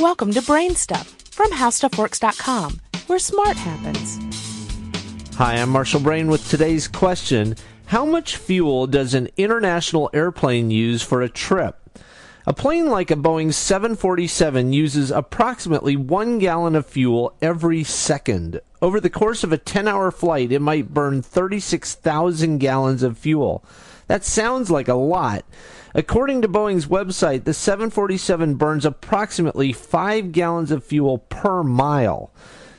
Welcome to Brain Stuff from HowStuffWorks.com, where smart happens. Hi, I'm Marshall Brain with today's question How much fuel does an international airplane use for a trip? A plane like a Boeing 747 uses approximately one gallon of fuel every second. Over the course of a 10 hour flight, it might burn 36,000 gallons of fuel. That sounds like a lot. According to Boeing's website, the 747 burns approximately 5 gallons of fuel per mile.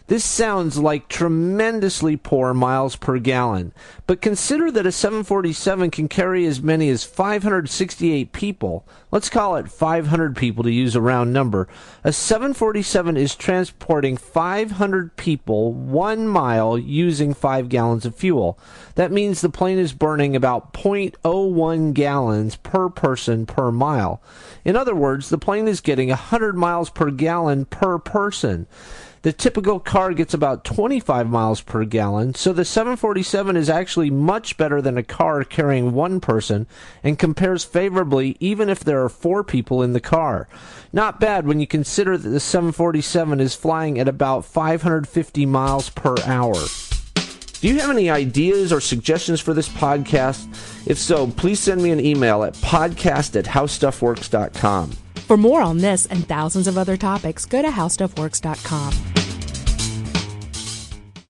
This sounds like tremendously poor miles per gallon, but consider that a 747 can carry as many as 568 people. Let's call it 500 people to use a round number. A 747 is transporting 500 people one mile using 5 gallons of fuel. That means the plane is burning about 0.01 gallons per person per mile. In other words, the plane is getting 100 miles per gallon per person. The typical car gets about 25 miles per gallon, so the 747 is actually much better than a car carrying one person and compares favorably even if there are four people in the car. Not bad when you consider that the 747 is flying at about 550 miles per hour. Do you have any ideas or suggestions for this podcast? If so, please send me an email at podcast at howstuffworks.com. For more on this and thousands of other topics, go to HowStuffWorks.com.